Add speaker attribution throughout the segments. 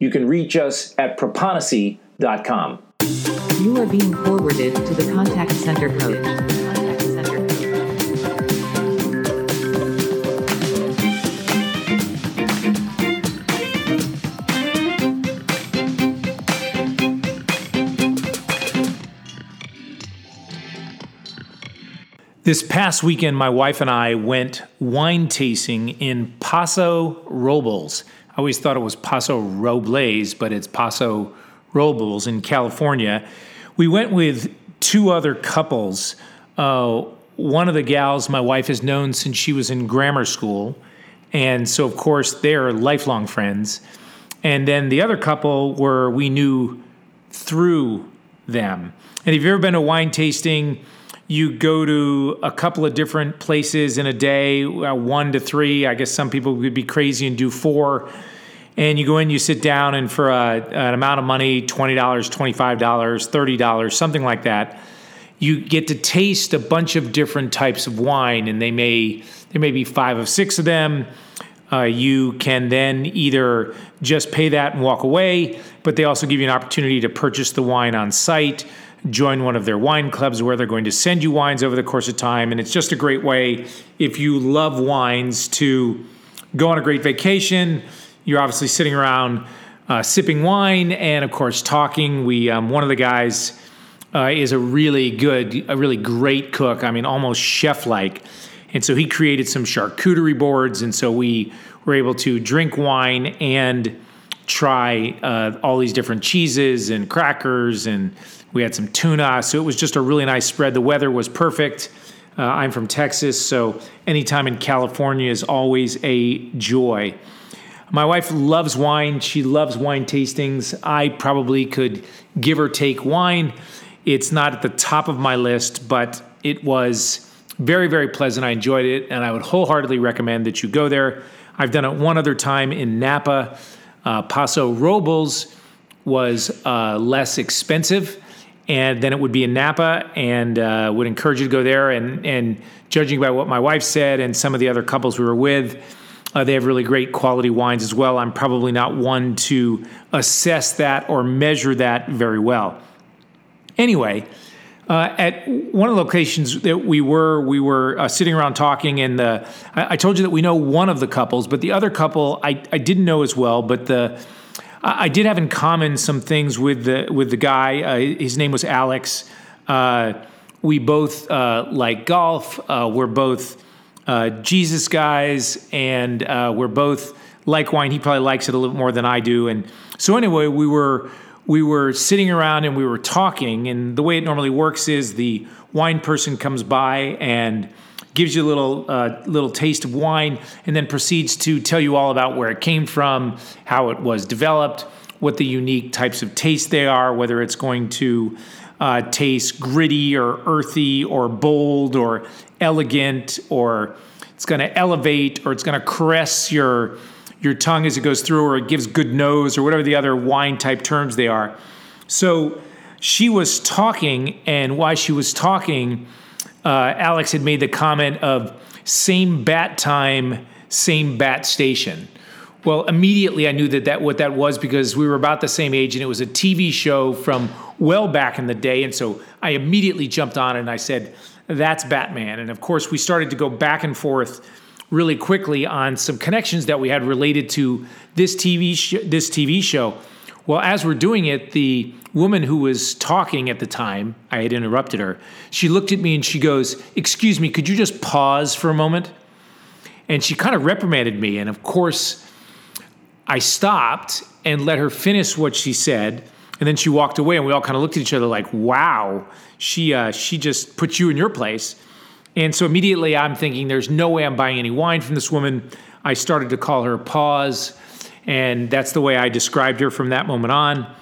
Speaker 1: You can reach us at proponisi.com.
Speaker 2: You are being forwarded to the contact center coach. Contact center coach.
Speaker 3: This past weekend, my wife and I went wine tasting in Paso Robles. Always thought it was Paso Robles, but it's Paso Robles in California. We went with two other couples. Uh, one of the gals my wife has known since she was in grammar school. And so, of course, they're lifelong friends. And then the other couple were we knew through them. And if you've ever been to wine tasting, you go to a couple of different places in a day, uh, one to three. I guess some people would be crazy and do four. And you go in, you sit down, and for a, an amount of money $20, $25, $30, something like that you get to taste a bunch of different types of wine, and they may there may be five or six of them. Uh, you can then either just pay that and walk away, but they also give you an opportunity to purchase the wine on site, join one of their wine clubs where they're going to send you wines over the course of time. And it's just a great way, if you love wines, to go on a great vacation. You're obviously sitting around uh, sipping wine and, of course, talking. We um, one of the guys uh, is a really good, a really great cook. I mean, almost chef like. And so he created some charcuterie boards. And so we were able to drink wine and try uh, all these different cheeses and crackers. And we had some tuna. So it was just a really nice spread. The weather was perfect. Uh, I'm from Texas. So anytime in California is always a joy. My wife loves wine. She loves wine tastings. I probably could give or take wine. It's not at the top of my list, but it was very, very pleasant. I enjoyed it, and I would wholeheartedly recommend that you go there. I've done it one other time in Napa. Uh, Paso Robles was uh, less expensive, and then it would be in Napa, and uh, would encourage you to go there. And, and judging by what my wife said and some of the other couples we were with, uh, they have really great quality wines as well. I'm probably not one to assess that or measure that very well. Anyway, uh, at one of the locations that we were, we were uh, sitting around talking, and the, I, I, told you that we know one of the couples, but the other couple I, I didn't know as well. But the I, did have in common some things with the with the guy. Uh, his name was Alex. Uh, we both uh, like golf. Uh, we're both Jesus guys, and we're both like wine. He probably likes it a little more than I do. And so anyway, we were we were sitting around and we were talking. And the way it normally works is the wine person comes by and gives you a little uh, little taste of wine, and then proceeds to tell you all about where it came from, how it was developed, what the unique types of taste they are, whether it's going to uh, taste gritty or earthy or bold or elegant or it's going to elevate or it's going to caress your your tongue as it goes through, or it gives good nose, or whatever the other wine type terms they are. So she was talking, and while she was talking, uh, Alex had made the comment of same bat time, same bat station. Well, immediately I knew that, that what that was because we were about the same age and it was a TV show from well back in the day. And so I immediately jumped on and I said, That's Batman. And of course, we started to go back and forth really quickly on some connections that we had related to this TV sh- this TV show. Well, as we're doing it, the woman who was talking at the time, I had interrupted her. She looked at me and she goes, "Excuse me, could you just pause for a moment?" And she kind of reprimanded me, and of course, I stopped and let her finish what she said. And then she walked away, and we all kind of looked at each other like, "Wow, she uh, she just put you in your place." And so immediately I'm thinking, there's no way I'm buying any wine from this woman. I started to call her pause. And that's the way I described her from that moment on.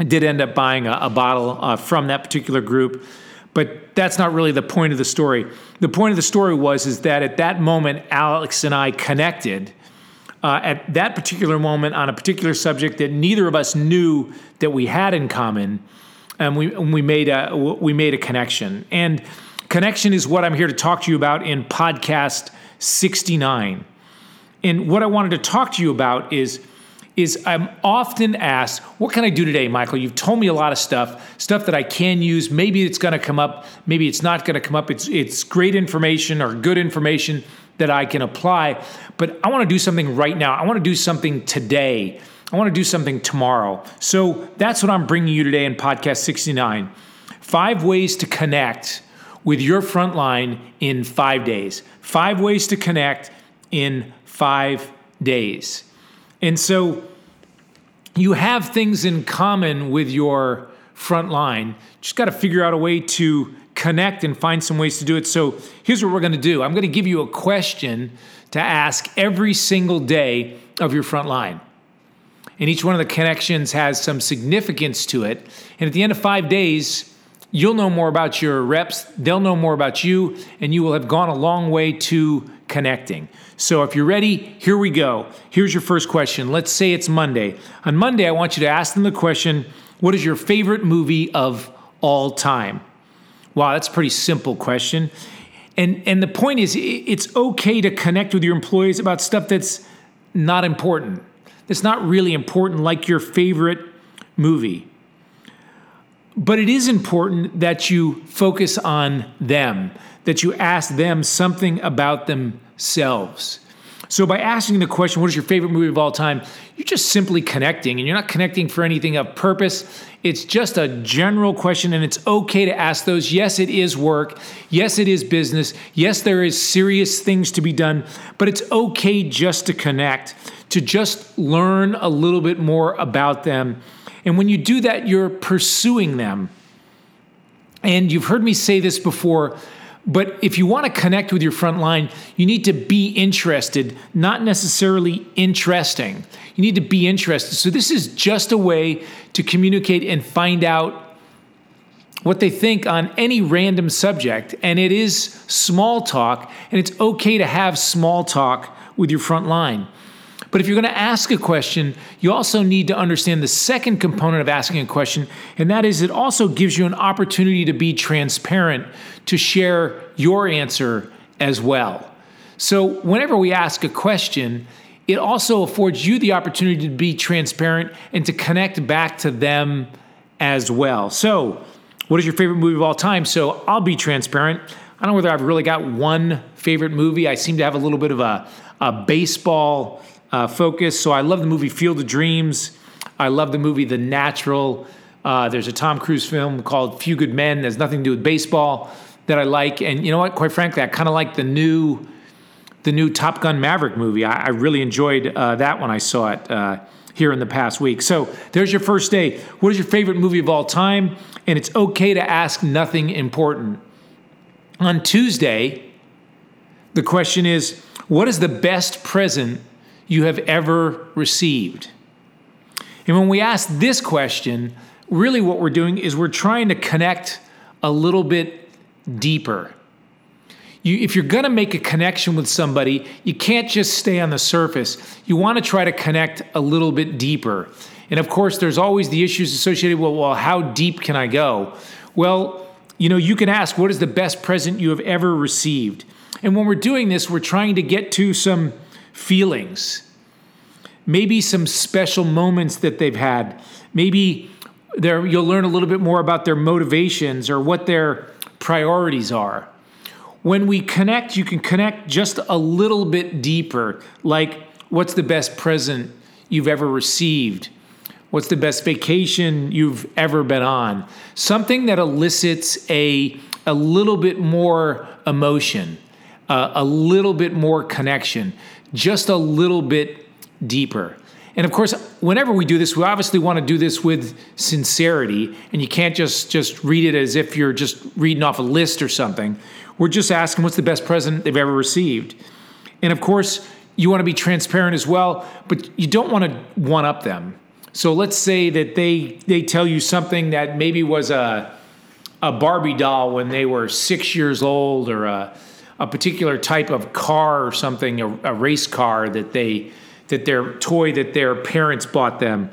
Speaker 3: I did end up buying a, a bottle uh, from that particular group, but that's not really the point of the story. The point of the story was is that at that moment, Alex and I connected. Uh, at that particular moment on a particular subject that neither of us knew that we had in common, and we we made a we made a connection. And connection is what I'm here to talk to you about in podcast 69. And what I wanted to talk to you about is is I'm often asked, what can I do today, Michael? You've told me a lot of stuff, stuff that I can use. Maybe it's going to come up, maybe it's not going to come up. It's it's great information or good information that I can apply, but I want to do something right now. I want to do something today. I want to do something tomorrow. So that's what I'm bringing you today in podcast 69. 5 ways to connect with your frontline in 5 days. 5 ways to connect in 5 days. And so you have things in common with your front line. Just got to figure out a way to connect and find some ways to do it. So here's what we're going to do I'm going to give you a question to ask every single day of your front line. And each one of the connections has some significance to it. And at the end of five days, you'll know more about your reps, they'll know more about you, and you will have gone a long way to connecting. So if you're ready, here we go. Here's your first question. Let's say it's Monday. On Monday, I want you to ask them the question What is your favorite movie of all time? Wow, that's a pretty simple question. And, and the point is, it's okay to connect with your employees about stuff that's not important, that's not really important, like your favorite movie. But it is important that you focus on them, that you ask them something about themselves. So, by asking the question, what is your favorite movie of all time? You're just simply connecting, and you're not connecting for anything of purpose. It's just a general question, and it's okay to ask those. Yes, it is work. Yes, it is business. Yes, there is serious things to be done, but it's okay just to connect, to just learn a little bit more about them. And when you do that, you're pursuing them. And you've heard me say this before but if you want to connect with your front line, you need to be interested, not necessarily interesting. You need to be interested. So, this is just a way to communicate and find out what they think on any random subject. And it is small talk, and it's okay to have small talk with your front line. But if you're going to ask a question, you also need to understand the second component of asking a question, and that is it also gives you an opportunity to be transparent, to share your answer as well. So, whenever we ask a question, it also affords you the opportunity to be transparent and to connect back to them as well. So, what is your favorite movie of all time? So, I'll be transparent. I don't know whether I've really got one favorite movie. I seem to have a little bit of a, a baseball uh, focus. So I love the movie Field of Dreams. I love the movie The Natural. Uh, there's a Tom Cruise film called Few Good Men. There's nothing to do with baseball that I like. And you know what? Quite frankly, I kind of like the new, the new Top Gun Maverick movie. I, I really enjoyed uh, that when I saw it uh, here in the past week. So there's your first day. What is your favorite movie of all time? And it's okay to ask nothing important. On Tuesday, the question is, what is the best present you have ever received? And when we ask this question, really what we're doing is we're trying to connect a little bit deeper. You, if you're going to make a connection with somebody, you can't just stay on the surface. You want to try to connect a little bit deeper. And of course, there's always the issues associated with, well, how deep can I go? Well, you know, you can ask, what is the best present you have ever received? And when we're doing this, we're trying to get to some feelings, maybe some special moments that they've had. Maybe there you'll learn a little bit more about their motivations or what their priorities are. When we connect, you can connect just a little bit deeper, like what's the best present you've ever received? What's the best vacation you've ever been on? Something that elicits a, a little bit more emotion, uh, a little bit more connection just a little bit deeper. And of course, whenever we do this, we obviously want to do this with sincerity, and you can't just just read it as if you're just reading off a list or something. We're just asking what's the best present they've ever received. And of course, you want to be transparent as well, but you don't want to one up them. So let's say that they they tell you something that maybe was a a Barbie doll when they were six years old, or a a particular type of car or something, a, a race car that they that their toy that their parents bought them.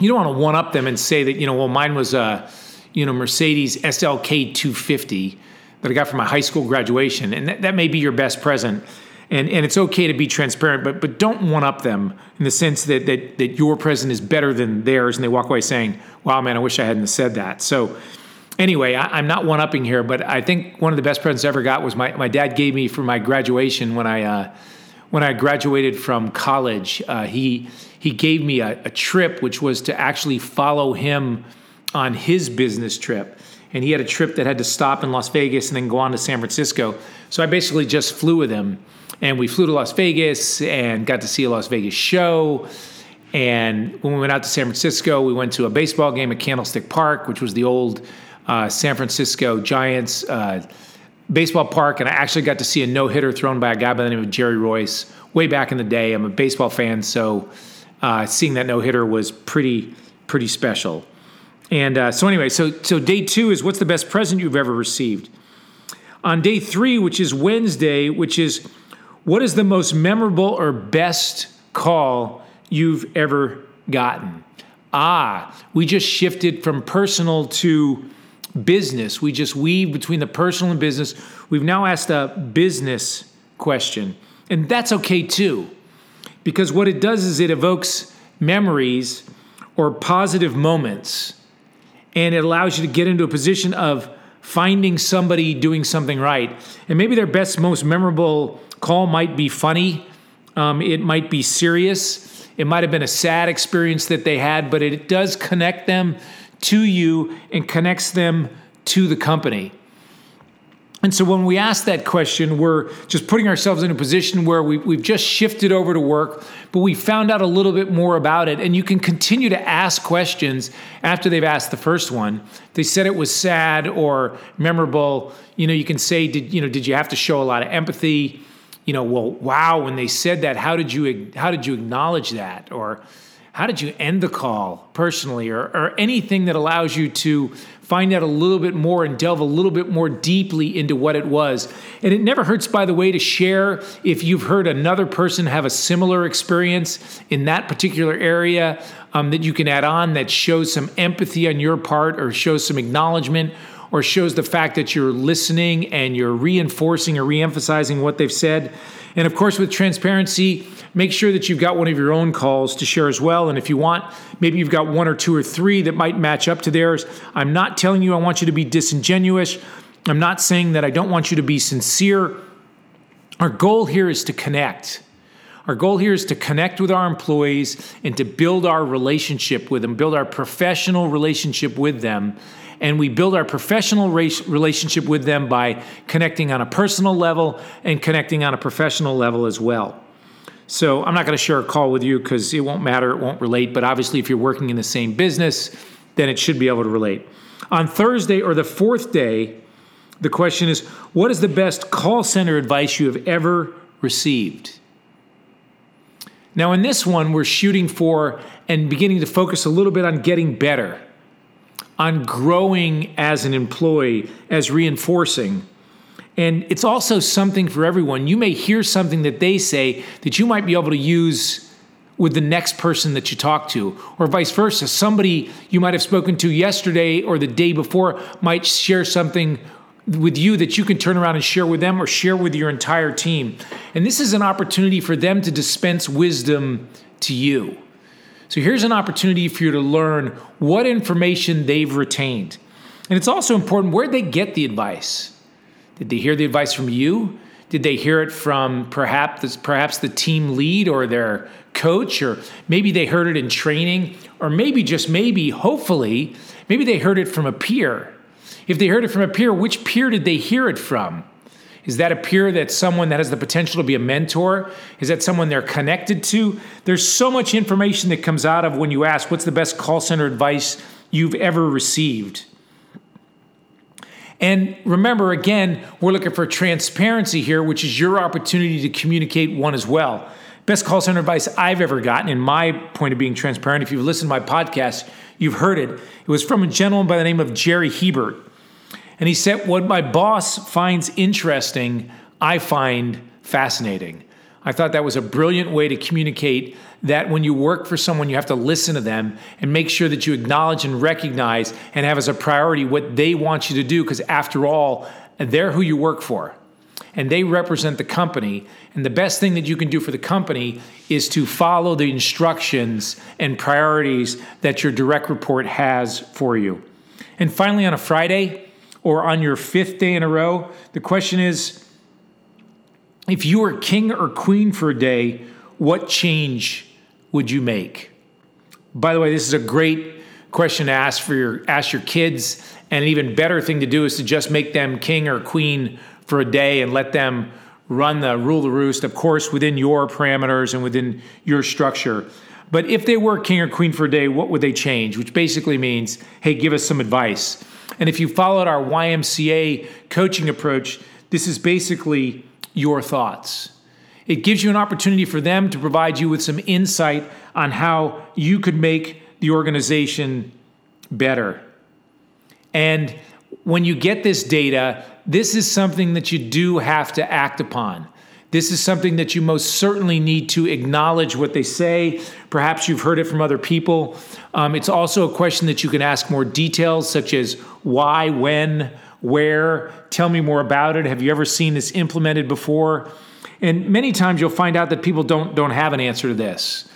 Speaker 3: You don't want to one up them and say that you know, well, mine was a you know Mercedes SLK 250 that I got for my high school graduation, and that, that may be your best present. And, and it's okay to be transparent, but but don't one up them in the sense that, that that your present is better than theirs, and they walk away saying, "Wow, man, I wish I hadn't said that." So anyway, I, am not one upping here, but I think one of the best presents I ever got was my, my dad gave me for my graduation when I uh, when I graduated from college. Uh, he he gave me a, a, trip, which was to actually follow him on his business trip, and he had a trip that had to stop in Las Vegas and then go on to San Francisco. So I basically just flew with him, and we flew to Las Vegas and got to see a Las Vegas show. And when we went out to San Francisco, we went to a baseball game at Candlestick Park, which was the old uh, San Francisco Giants uh, baseball park, and I actually got to see a no hitter thrown by a guy by the name of Jerry Reuss way back in the day. I'm a baseball fan, so uh, seeing that no hitter was pretty pretty special. And uh, so anyway, so so day two is what's the best present you've ever received. On day three, which is Wednesday, which is what is the most memorable or best call you've ever gotten? Ah, we just shifted from personal to business. We just weave between the personal and business. We've now asked a business question, and that's okay too, because what it does is it evokes memories or positive moments, and it allows you to get into a position of finding somebody doing something right. And maybe their best, most memorable call might be funny, um, it might be serious. It might have been a sad experience that they had, but it does connect them to you and connects them to the company. And so when we ask that question, we're just putting ourselves in a position where we, we've just shifted over to work, but we found out a little bit more about it. And you can continue to ask questions after they've asked the first one. They said it was sad or memorable. You know, you can say, did you know, did you have to show a lot of empathy? You know, well, wow, when they said that, how did you how did you acknowledge that? Or how did you end the call personally or, or anything that allows you to find out a little bit more and delve a little bit more deeply into what it was? And it never hurts by the way to share if you've heard another person have a similar experience in that particular area um, that you can add on that shows some empathy on your part or shows some acknowledgement or shows the fact that you're listening and you're reinforcing or reemphasizing what they've said and of course with transparency make sure that you've got one of your own calls to share as well. And if you want, maybe you've got one or two or three that might match up to theirs. I'm not telling you I want you to be disingenuous. I'm not saying that I don't want you to be sincere. Our goal here is to connect. Our goal here is to connect with our employees and to build our relationship with them, build our professional relationship with them. And we build our professional relationship with them by connecting on a personal level and connecting on a professional level as well. So I'm not going to share a call with you because it won't matter, it won't relate. But obviously, if you're working in the same business, then it should be able to relate. On Thursday or the fourth day, the question is what is the best call center advice you have ever received? Now, in this one, we're shooting for and beginning to focus a little bit on getting better, on growing as an employee, as reinforcing. And it's also something for everyone. You may hear something that they say that you might be able to use with the next person that you talk to, or vice versa. Somebody you might have spoken to yesterday or the day before might share something with you that you can turn around and share with them or share with your entire team. And this is an opportunity for them to dispense wisdom to you. So here's an opportunity for you to learn what information they've retained. And it's also important where they get the advice. Did they hear the advice from you? Did they hear it from perhaps perhaps the team lead or their coach or maybe they heard it in training or maybe just maybe hopefully maybe they heard it from a peer. If they heard it from a peer, which peer did they hear it from? Is that a peer that's someone that has the potential to be a mentor? Is that someone they're connected to? There's so much information that comes out of when you ask, What's the best call center advice you've ever received? And remember, again, we're looking for transparency here, which is your opportunity to communicate one as well. Best call center advice I've ever gotten, in my point of being transparent, if you've listened to my podcast, you've heard it. It was from a gentleman by the name of Jerry Hebert. And he said, What my boss finds interesting, I find fascinating. I thought that was a brilliant way to communicate that when you work for someone, you have to listen to them and make sure that you acknowledge and recognize and have as a priority what they want you to do, because after all, they're who you work for and they represent the company. And the best thing that you can do for the company is to follow the instructions and priorities that your direct report has for you. And finally, on a Friday or on your fifth day in a row, the question is if you were king or queen for a day, what change would you make? By the way, this is a great question to ask for your ask your kids, and an even better thing to do is to just make them king or queen for a day and let them run the rule the roost, of course, within your parameters and within your structure. But if they were king or queen for a day, what would they change? Which basically means, hey, give us some advice. And if you followed our YMCA coaching approach, this is basically your thoughts. It gives you an opportunity for them to provide you with some insight on how you could make the organization better. And when you get this data, this is something that you do have to act upon. This is something that you most certainly need to acknowledge what they say. Perhaps you've heard it from other people. Um, it's also a question that you can ask more details, such as why, when, where. Tell me more about it. Have you ever seen this implemented before? And many times you'll find out that people don't, don't have an answer to this,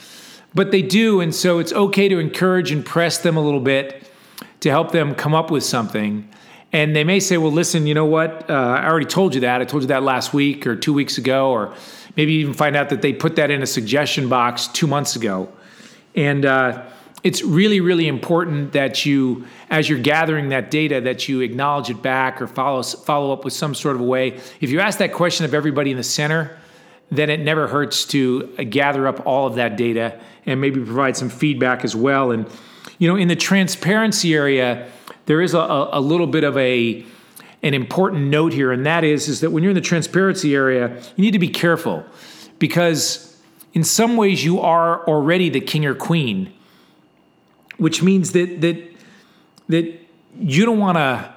Speaker 3: but they do. And so it's okay to encourage and press them a little bit to help them come up with something. And they may say, well, listen, you know what? Uh, I already told you that. I told you that last week or two weeks ago, or maybe even find out that they put that in a suggestion box two months ago. And uh, it's really, really important that you, as you're gathering that data, that you acknowledge it back or follow, follow up with some sort of a way. If you ask that question of everybody in the center, then it never hurts to gather up all of that data and maybe provide some feedback as well. And, you know, in the transparency area, there is a, a little bit of a an important note here, and that is is that when you're in the transparency area, you need to be careful because in some ways you are already the king or queen, which means that that that you don't want to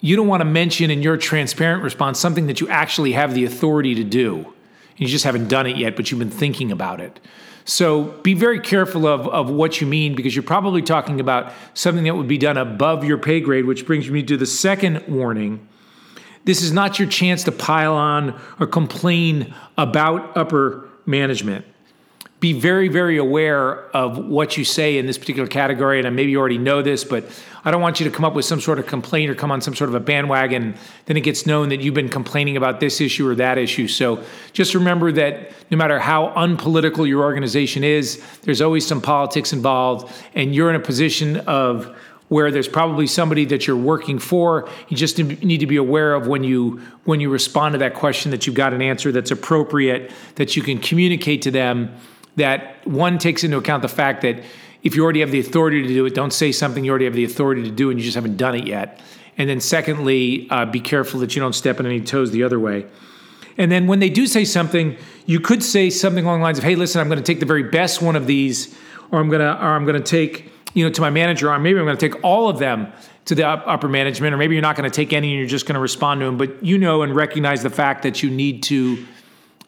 Speaker 3: you don't want to mention in your transparent response something that you actually have the authority to do. You just haven't done it yet, but you've been thinking about it. So be very careful of, of what you mean because you're probably talking about something that would be done above your pay grade, which brings me to the second warning. This is not your chance to pile on or complain about upper management be very, very aware of what you say in this particular category. And maybe you already know this, but I don't want you to come up with some sort of complaint or come on some sort of a bandwagon. Then it gets known that you've been complaining about this issue or that issue. So just remember that no matter how unpolitical your organization is, there's always some politics involved, and you're in a position of where there's probably somebody that you're working for. You just need to be aware of when you when you respond to that question that you've got an answer that's appropriate, that you can communicate to them that one takes into account the fact that if you already have the authority to do it, don't say something you already have the authority to do and you just haven't done it yet. And then, secondly, uh, be careful that you don't step on any toes the other way. And then, when they do say something, you could say something along the lines of, "Hey, listen, I'm going to take the very best one of these, or I'm going to, or I'm going to take, you know, to my manager, or maybe I'm going to take all of them to the upper management, or maybe you're not going to take any and you're just going to respond to them. But you know and recognize the fact that you need to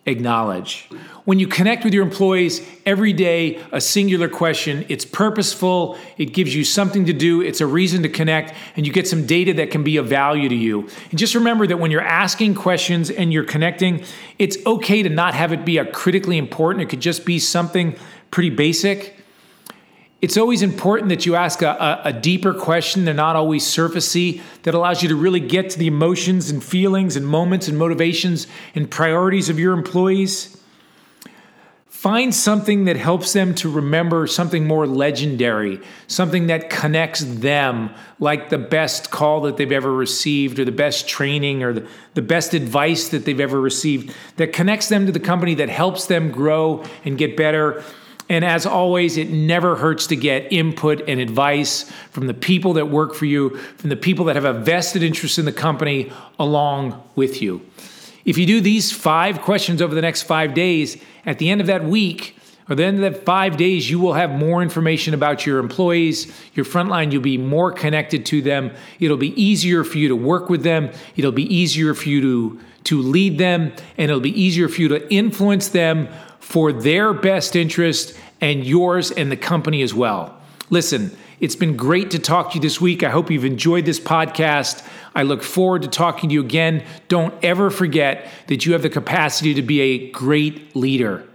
Speaker 3: acknowledge. When you connect with your employees every day, a singular question, it's purposeful, it gives you something to do, it's a reason to connect, and you get some data that can be of value to you. And just remember that when you're asking questions and you're connecting, it's okay to not have it be a critically important, it could just be something pretty basic it's always important that you ask a, a, a, deeper question. They're not always surfacey, that allows you to really get to the emotions and feelings and moments and motivations and priorities of your employees. Find something that helps them to remember something more legendary, something that connects them, like the best call that they've ever received, or the best training, or the, the best advice that they've ever received, that connects them to the company, that helps them grow and get better And as always, it never hurts to get input and advice from the people that work for you, from the people that have a vested interest in the company along with you. If you do these five questions over the next five days, at the end of that week, or the end of that five days, you will have more information about your employees, your frontline. You'll be more connected to them. It'll be easier for you to work with them. It'll be easier for you to, to lead them, and it'll be easier for you to influence them for their best interest and yours and the company as well. Listen, it's been great to talk to you this week. I hope you've enjoyed this podcast. I look forward to talking to you again. Don't ever forget that you have the capacity to be a great leader.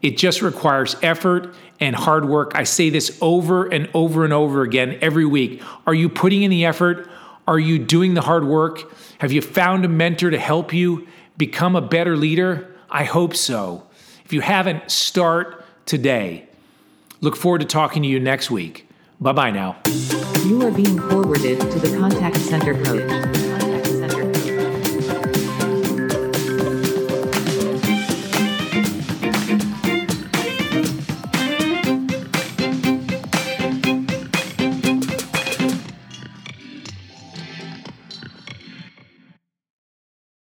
Speaker 3: It just requires effort and hard work. I say this over and over and over again every week. Are you putting in the effort? Are you doing the hard work? Have you found a mentor to help you become a better leader? I hope so. If you haven't, start today. Look forward to talking to you next week. Bye bye now.
Speaker 2: You are being forwarded to the contact center coach.